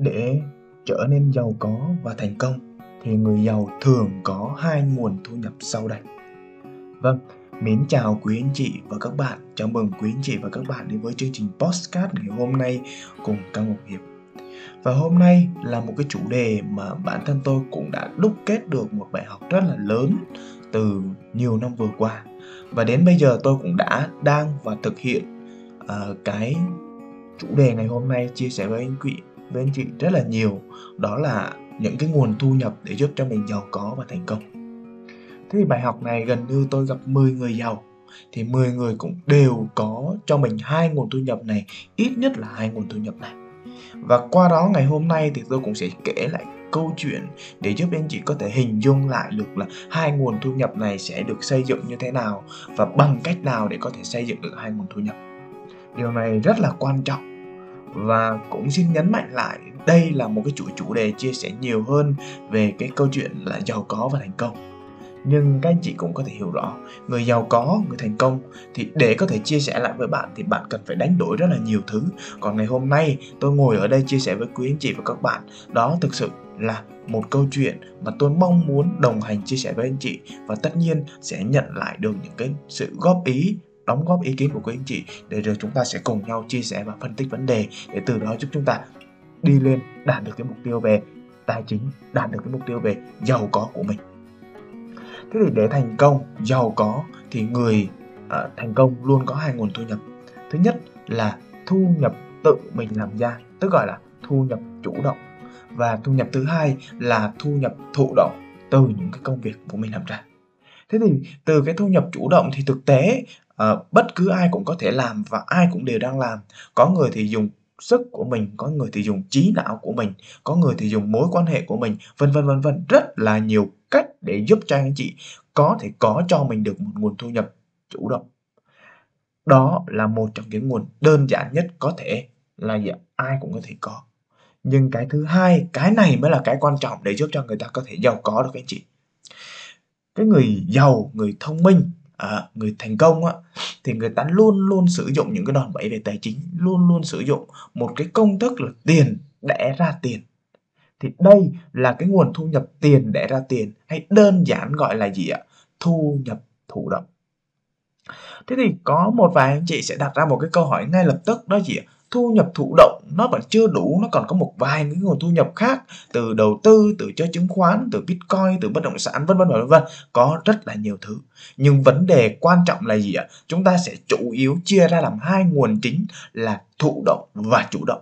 để trở nên giàu có và thành công thì người giàu thường có hai nguồn thu nhập sau đây. Vâng Mến chào quý anh chị và các bạn. Chào mừng quý anh chị và các bạn đến với chương trình Postcard ngày hôm nay cùng Cao Ngọc Hiệp. Và hôm nay là một cái chủ đề mà bản thân tôi cũng đã đúc kết được một bài học rất là lớn từ nhiều năm vừa qua. Và đến bây giờ tôi cũng đã đang và thực hiện uh, cái chủ đề ngày hôm nay chia sẻ với anh quý với anh chị rất là nhiều. Đó là những cái nguồn thu nhập để giúp cho mình giàu có và thành công. Thế thì bài học này gần như tôi gặp 10 người giàu. Thì 10 người cũng đều có cho mình hai nguồn thu nhập này, ít nhất là hai nguồn thu nhập này. Và qua đó ngày hôm nay thì tôi cũng sẽ kể lại câu chuyện để giúp anh chị có thể hình dung lại được là hai nguồn thu nhập này sẽ được xây dựng như thế nào và bằng cách nào để có thể xây dựng được hai nguồn thu nhập. Điều này rất là quan trọng và cũng xin nhấn mạnh lại, đây là một cái chuỗi chủ đề chia sẻ nhiều hơn về cái câu chuyện là giàu có và thành công. Nhưng các anh chị cũng có thể hiểu rõ, người giàu có, người thành công thì để có thể chia sẻ lại với bạn thì bạn cần phải đánh đổi rất là nhiều thứ. Còn ngày hôm nay, tôi ngồi ở đây chia sẻ với quý anh chị và các bạn, đó thực sự là một câu chuyện mà tôi mong muốn đồng hành chia sẻ với anh chị và tất nhiên sẽ nhận lại được những cái sự góp ý đóng góp ý kiến của quý anh chị để rồi chúng ta sẽ cùng nhau chia sẻ và phân tích vấn đề để từ đó giúp chúng ta đi lên đạt được cái mục tiêu về tài chính đạt được cái mục tiêu về giàu có của mình. Thế thì để thành công giàu có thì người uh, thành công luôn có hai nguồn thu nhập. Thứ nhất là thu nhập tự mình làm ra tức gọi là thu nhập chủ động. Và thu nhập thứ hai là thu nhập thụ động từ những cái công việc của mình làm ra. Thế thì từ cái thu nhập chủ động thì thực tế à, bất cứ ai cũng có thể làm và ai cũng đều đang làm. Có người thì dùng sức của mình có người thì dùng trí não của mình có người thì dùng mối quan hệ của mình vân vân vân vân. Rất là nhiều cách để giúp cho anh chị có thể có cho mình được một nguồn thu nhập chủ động. Đó là một trong những nguồn đơn giản nhất có thể là gì ai cũng có thể có. Nhưng cái thứ hai cái này mới là cái quan trọng để giúp cho người ta có thể giàu có được anh chị. Cái người giàu người thông minh à, người thành công á thì người ta luôn luôn sử dụng những cái đòn bẩy về tài chính luôn luôn sử dụng một cái công thức là tiền đẻ ra tiền. Thì đây là cái nguồn thu nhập tiền đẻ ra tiền hay đơn giản gọi là gì ạ? Thu nhập thụ động. Thế thì có một vài anh chị sẽ đặt ra một cái câu hỏi ngay lập tức đó gì ạ? Thu nhập thụ động nó vẫn chưa đủ nó còn có một vài những nguồn thu nhập khác từ đầu tư từ chơi chứng khoán từ bitcoin từ bất động sản vân vân vân vân. Có rất là nhiều thứ. Nhưng vấn đề quan trọng là gì ạ? Chúng ta sẽ chủ yếu chia ra làm hai nguồn chính là thụ động và chủ động.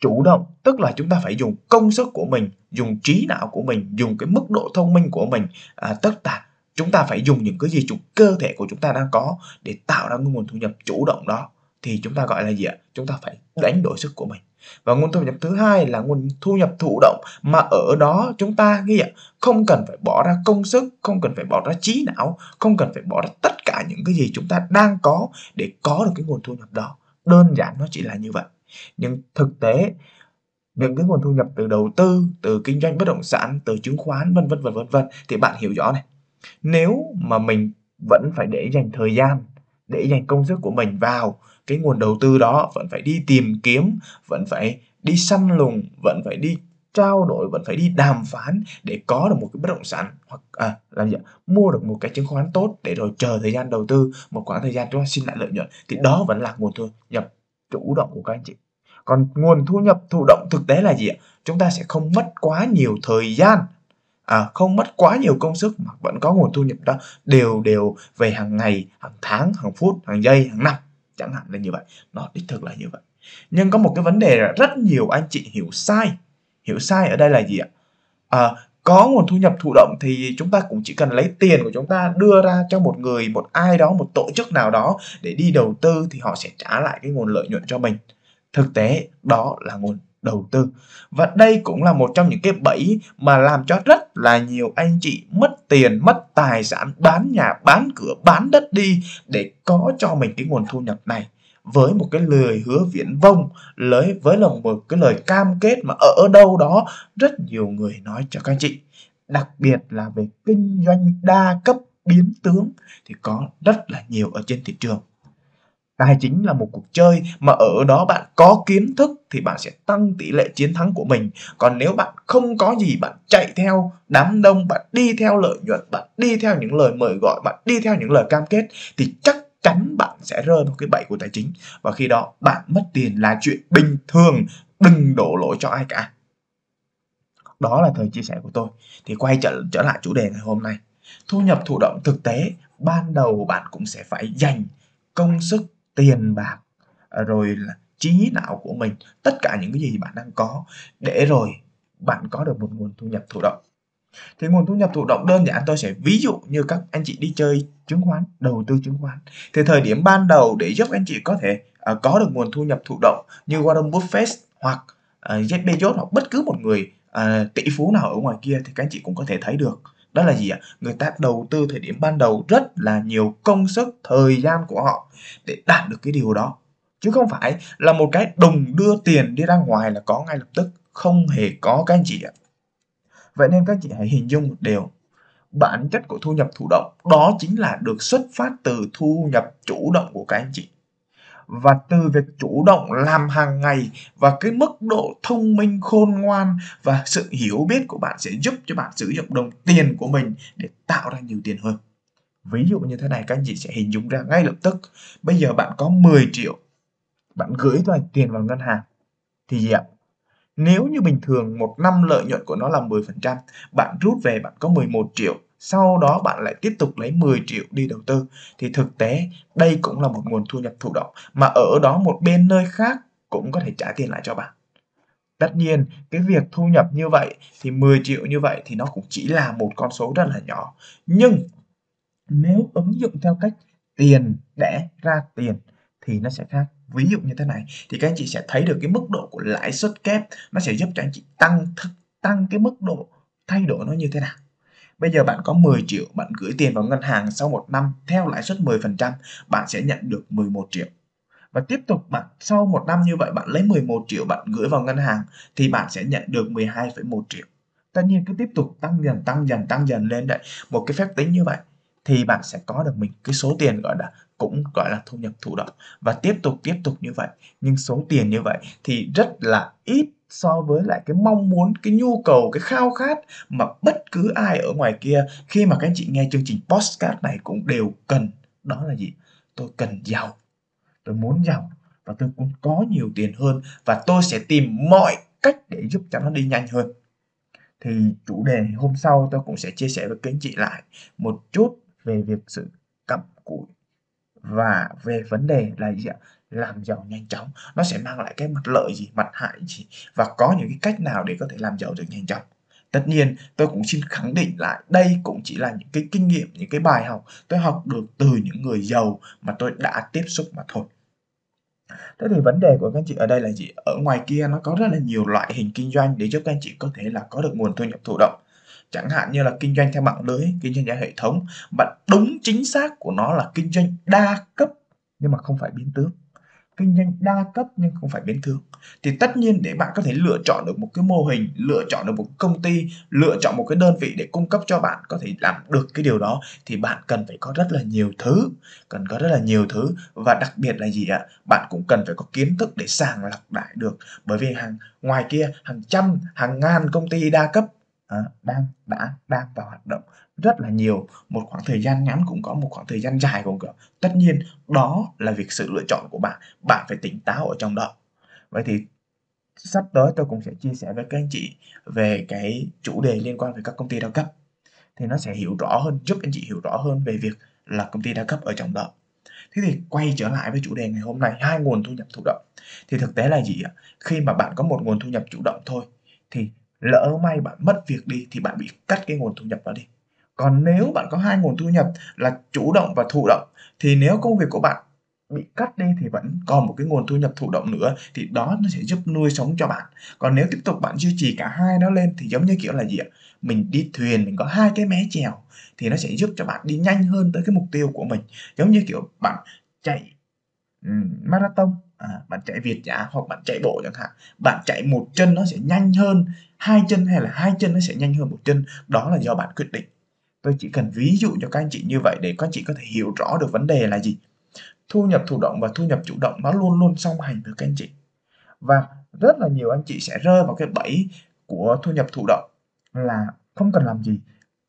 Chủ động tức là chúng ta phải dùng công sức của mình dùng trí não của mình dùng cái mức độ thông minh của mình. À, tất cả chúng ta phải dùng những cái gì chủ cơ thể của chúng ta đang có để tạo ra nguồn thu nhập chủ động đó thì chúng ta gọi là gì ạ? Chúng ta phải đánh đổi sức của mình. Và nguồn thu nhập thứ hai là nguồn thu nhập thụ động mà ở đó chúng ta nghĩ ạ, không cần phải bỏ ra công sức, không cần phải bỏ ra trí não, không cần phải bỏ ra tất cả những cái gì chúng ta đang có để có được cái nguồn thu nhập đó. Đơn giản nó chỉ là như vậy. Nhưng thực tế, những cái nguồn thu nhập từ đầu tư, từ kinh doanh bất động sản, từ chứng khoán vân vân vân vân vân, thì bạn hiểu rõ này. Nếu mà mình vẫn phải để dành thời gian để dành công sức của mình vào. Cái nguồn đầu tư đó vẫn phải đi tìm kiếm, vẫn phải đi săn lùng, vẫn phải đi trao đổi, vẫn phải đi đàm phán để có được một cái bất động sản hoặc à làm gì mua được một cái chứng khoán tốt để rồi chờ thời gian đầu tư, một khoảng thời gian chúng ta xin lại lợi nhuận. Thì đó vẫn là nguồn thu nhập chủ động của các anh chị. Còn nguồn thu nhập thụ động thực tế là gì ạ? Chúng ta sẽ không mất quá nhiều thời gian à, không mất quá nhiều công sức mà vẫn có nguồn thu nhập đó. Đều đều về hàng ngày hàng tháng hàng phút hàng giây hàng năm. Chẳng hạn là như vậy. Nó đích thực là như vậy. Nhưng có một cái vấn đề là rất nhiều anh chị hiểu sai. Hiểu sai ở đây là gì ạ? À, có nguồn thu nhập thụ động thì chúng ta cũng chỉ cần lấy tiền của chúng ta đưa ra cho một người một ai đó một tổ chức nào đó để đi đầu tư thì họ sẽ trả lại cái nguồn lợi nhuận cho mình. Thực tế đó là nguồn đầu tư. Và đây cũng là một trong những cái bẫy mà làm cho rất là nhiều anh chị mất tiền, mất tài sản, bán nhà, bán cửa, bán đất đi để có cho mình cái nguồn thu nhập này. Với một cái lời hứa viễn vông lấy với lòng một cái lời cam kết mà ở đâu đó, rất nhiều người nói cho các anh chị. Đặc biệt là về kinh doanh đa cấp biến tướng thì có rất là nhiều ở trên thị trường. Tài chính là một cuộc chơi mà ở đó bạn có kiến thức thì bạn sẽ tăng tỷ lệ chiến thắng của mình. Còn nếu bạn không có gì, bạn chạy theo đám đông, bạn đi theo lợi nhuận, bạn đi theo những lời mời gọi, bạn đi theo những lời cam kết thì chắc chắn bạn sẽ rơi vào cái bẫy của tài chính. Và khi đó bạn mất tiền là chuyện bình thường, đừng đổ lỗi cho ai cả. Đó là thời chia sẻ của tôi. Thì quay trở trở lại chủ đề ngày hôm nay. Thu nhập thụ động thực tế ban đầu bạn cũng sẽ phải dành công sức tiền bạc ờ, rồi là trí não của mình tất cả những cái gì bạn đang có để rồi bạn có được một nguồn thu nhập thụ động. Thì nguồn thu nhập thụ động đơn giản tôi sẽ ví dụ như các anh chị đi chơi chứng khoán đầu tư chứng khoán. Thì thời điểm ban đầu để giúp anh chị có thể uh, có được nguồn thu nhập thụ động như Warren Buffett hoặc uh, Jeff Bezos hoặc bất cứ một người uh, tỷ phú nào ở ngoài kia thì các anh chị cũng có thể thấy được đó là gì ạ? Người ta đầu tư thời điểm ban đầu rất là nhiều công sức, thời gian của họ để đạt được cái điều đó. Chứ không phải là một cái đùng đưa tiền đi ra ngoài là có ngay lập tức. Không hề có, các anh chị ạ. Vậy nên các anh chị hãy hình dung một điều. Bản chất của thu nhập thụ động, đó chính là được xuất phát từ thu nhập chủ động của các anh chị và từ việc chủ động làm hàng ngày và cái mức độ thông minh khôn ngoan và sự hiểu biết của bạn sẽ giúp cho bạn sử dụng đồng tiền của mình để tạo ra nhiều tiền hơn. Ví dụ như thế này các anh chị sẽ hình dung ra ngay lập tức. Bây giờ bạn có 10 triệu bạn gửi toàn tiền vào ngân hàng. Thì gì ạ? Nếu như bình thường một năm lợi nhuận của nó là 10%, bạn rút về bạn có 11 triệu sau đó bạn lại tiếp tục lấy 10 triệu đi đầu tư. Thì thực tế, đây cũng là một nguồn thu nhập thụ động mà ở đó một bên nơi khác cũng có thể trả tiền lại cho bạn. Tất nhiên, cái việc thu nhập như vậy thì 10 triệu như vậy thì nó cũng chỉ là một con số rất là nhỏ. Nhưng nếu ứng dụng theo cách tiền đẻ ra tiền thì nó sẽ khác. Ví dụ như thế này, thì các anh chị sẽ thấy được cái mức độ của lãi suất kép, nó sẽ giúp cho anh chị tăng tăng cái mức độ thay đổi nó như thế nào. Bây giờ bạn có 10 triệu, bạn gửi tiền vào ngân hàng sau một năm theo lãi suất 10%, bạn sẽ nhận được 11 triệu. Và tiếp tục bạn sau một năm như vậy bạn lấy 11 triệu bạn gửi vào ngân hàng thì bạn sẽ nhận được 12,1 triệu. Tất nhiên cứ tiếp tục tăng dần tăng dần tăng dần lên đấy. Một cái phép tính như vậy thì bạn sẽ có được mình cái số tiền gọi là cũng, gọi là, thu nhập thụ động. Và tiếp tục tiếp tục như vậy. Nhưng số tiền như vậy thì rất là ít so với lại cái mong muốn, cái nhu cầu, cái khao khát mà bất cứ ai ở ngoài kia. Khi mà các anh chị nghe chương trình postcard này cũng đều cần, đó là gì? Tôi cần giàu. Tôi muốn giàu và tôi cũng có nhiều tiền hơn và tôi sẽ tìm mọi cách để giúp cho nó đi nhanh hơn. Thì chủ đề hôm sau tôi cũng sẽ chia sẻ với các anh chị lại một chút về việc sự cặm cụi và về vấn đề là gì ạ làm giàu nhanh chóng nó sẽ mang lại cái mặt lợi gì, mặt hại gì, và có những cái cách nào để có thể làm giàu được nhanh chóng tất nhiên, tôi cũng xin khẳng định lại đây cũng chỉ là những cái kinh nghiệm, những cái bài học tôi học được từ những người giàu mà tôi đã tiếp xúc mà thôi Thế thì vấn đề của các anh chị ở đây là gì? Ở ngoài kia nó có rất là nhiều loại hình kinh doanh để giúp các anh chị có thể là có được nguồn thu nhập thụ động. Chẳng hạn như là kinh doanh theo mạng lưới, kinh doanh theo hệ thống. Bạn đúng chính xác của nó là kinh doanh đa cấp nhưng mà không phải biến tướng. Kinh doanh đa cấp nhưng không phải biến tướng. Thì tất nhiên để bạn có thể lựa chọn được một cái mô hình lựa chọn được một công ty lựa chọn một cái đơn vị để cung cấp cho bạn có thể làm được cái điều đó thì bạn cần phải có rất là nhiều thứ cần có rất là nhiều thứ. Và đặc biệt là gì ạ? Bạn cũng cần phải có kiến thức để sàng lọc đại được. Bởi vì hàng ngoài kia hàng trăm hàng ngàn công ty đa cấp à, đang đã đang vào hoạt động rất là nhiều. Một khoảng thời gian ngắn cũng có một khoảng thời gian dài cũng có. Tất nhiên đó là việc sự lựa chọn của bạn. Bạn phải tỉnh táo ở trong đó. Vậy thì sắp tới tôi cũng sẽ chia sẻ với các anh chị về cái chủ đề liên quan về các công ty đa cấp. Thì nó sẽ hiểu rõ hơn giúp anh chị hiểu rõ hơn về việc là công ty đa cấp ở trong đó. Thế thì quay trở lại với chủ đề ngày hôm nay hai nguồn thu nhập thụ động. Thì thực tế là gì ạ? Khi mà bạn có một nguồn thu nhập chủ động thôi thì lỡ may bạn mất việc đi thì bạn bị cắt cái nguồn thu nhập đó đi. Còn nếu bạn có hai nguồn thu nhập là chủ động và thụ động thì nếu công việc của bạn bị cắt đi thì vẫn còn một cái nguồn thu nhập thụ động nữa thì đó nó sẽ giúp nuôi sống cho bạn. Còn nếu tiếp tục bạn duy trì cả hai đó lên thì giống như kiểu là gì ạ? Mình đi thuyền mình có hai cái mé chèo thì nó sẽ giúp cho bạn đi nhanh hơn tới cái mục tiêu của mình. Giống như kiểu bạn chạy um, marathon à, bạn chạy việt dã hoặc bạn chạy bộ chẳng hạn. Bạn chạy một chân nó sẽ nhanh hơn hai chân hay là hai chân nó sẽ nhanh hơn một chân. Đó là do bạn quyết định. Tôi chỉ cần ví dụ cho các anh chị như vậy để các anh chị có thể hiểu rõ được vấn đề là gì. Thu nhập thụ động và thu nhập chủ động nó luôn luôn song hành với các anh chị. Và rất là nhiều anh chị sẽ rơi vào cái bẫy của thu nhập thụ động là không cần làm gì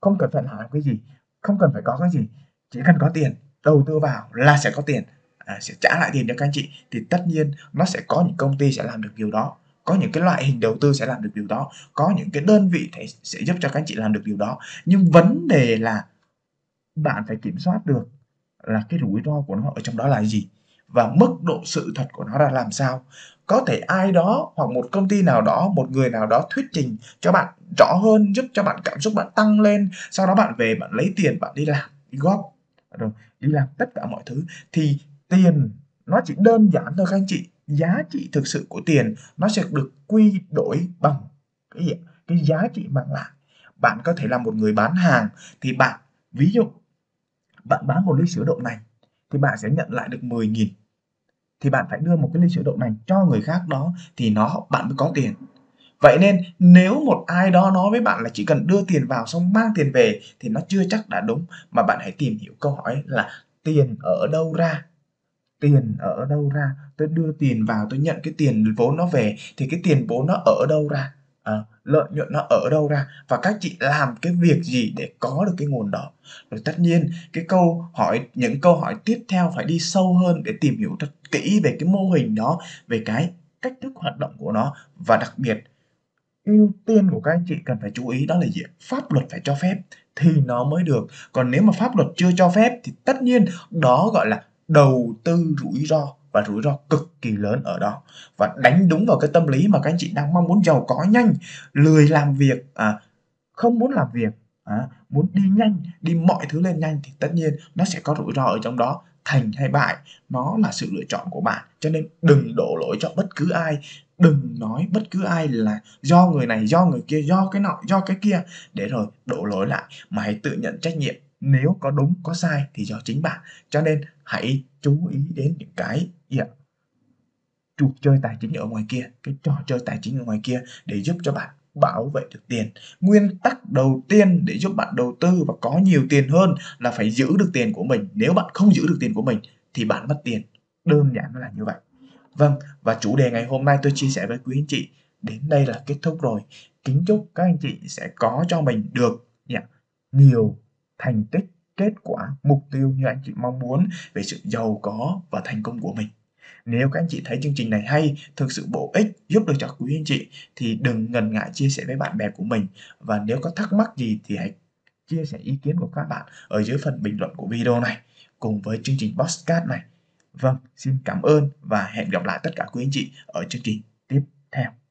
không cần phải làm cái gì không cần phải có cái gì chỉ cần có tiền đầu tư vào là sẽ có tiền à, sẽ trả lại tiền cho các anh chị thì tất nhiên nó sẽ có những công ty sẽ làm được điều đó. Có những cái loại hình đầu tư sẽ làm được điều đó. Có những cái đơn vị thể sẽ giúp cho các anh chị làm được điều đó. Nhưng vấn đề là bạn phải kiểm soát được là cái rủi ro của nó ở trong đó là gì và mức độ sự thật của nó ra làm sao. Có thể ai đó hoặc một công ty nào đó một người nào đó thuyết trình cho bạn rõ hơn giúp cho bạn cảm xúc bạn tăng lên sau đó bạn về bạn lấy tiền bạn đi làm đi góp rồi đi làm tất cả mọi thứ thì tiền, nó chỉ đơn giản thôi các anh chị. Giá trị thực sự của tiền, nó sẽ được quy đổi bằng cái gì cái giá trị mang lại bạn có thể là một người bán hàng thì bạn, ví dụ, bạn bán một ly sữa đậu nành thì bạn sẽ nhận lại được 10.000 thì bạn phải đưa một cái ly sữa đậu nành cho người khác đó thì nó, bạn mới có tiền. Vậy nên nếu một ai đó nói với bạn là chỉ cần đưa tiền vào xong mang tiền về thì nó chưa chắc đã đúng. Mà bạn hãy tìm hiểu câu hỏi là tiền ở đâu ra? Tiền ở đâu ra? Tôi đưa tiền vào tôi nhận cái tiền vốn nó về thì cái tiền vốn nó ở đâu ra? À, lợi nhuận nó ở đâu ra? Và các chị làm cái việc gì để có được cái nguồn đó? Rồi tất nhiên cái câu hỏi những câu hỏi tiếp theo phải đi sâu hơn để tìm hiểu thật kỹ về cái mô hình đó về cái cách thức hoạt động của nó. Và đặc biệt ưu tiên của các anh chị cần phải chú ý đó là gì pháp luật phải cho phép thì nó mới được. Còn nếu mà pháp luật chưa cho phép thì tất nhiên đó gọi là đầu tư rủi ro và rủi ro cực kỳ lớn ở đó. Và đánh đúng vào cái tâm lý mà các anh chị đang mong muốn giàu có nhanh lười làm việc à, không muốn làm việc à, muốn đi nhanh đi mọi thứ lên nhanh thì tất nhiên nó sẽ có rủi ro ở trong đó. Thành hay bại nó là sự lựa chọn của bạn. Cho nên đừng đổ lỗi cho bất cứ ai. Đừng nói bất cứ ai là do người này do người kia do cái nọ do cái kia. Để rồi đổ lỗi lại. Mà hãy tự nhận trách nhiệm nếu có đúng có sai thì do chính bạn. Cho nên hãy chú ý đến những cái yeah, trò chơi tài chính ở ngoài kia cái trò chơi tài chính ở ngoài kia để giúp cho bạn bảo vệ được tiền. Nguyên tắc đầu tiên để giúp bạn đầu tư và có nhiều tiền hơn là phải giữ được tiền của mình. Nếu bạn không giữ được tiền của mình thì bạn mất tiền. Đơn giản là như vậy. Vâng và chủ đề ngày hôm nay tôi chia sẻ với quý anh chị. Đến đây là kết thúc rồi. Kính chúc các anh chị sẽ có cho mình được yeah, nhiều thành tích, kết quả, mục tiêu như anh chị mong muốn về sự giàu có và thành công của mình. Nếu các anh chị thấy chương trình này hay, thực sự bổ ích, giúp được cho quý anh chị, thì đừng ngần ngại chia sẻ với bạn bè của mình. Và nếu có thắc mắc gì thì hãy chia sẻ ý kiến của các bạn ở dưới phần bình luận của video này cùng với chương trình podcast này. Vâng xin cảm ơn và hẹn gặp lại tất cả quý anh chị ở chương trình tiếp theo.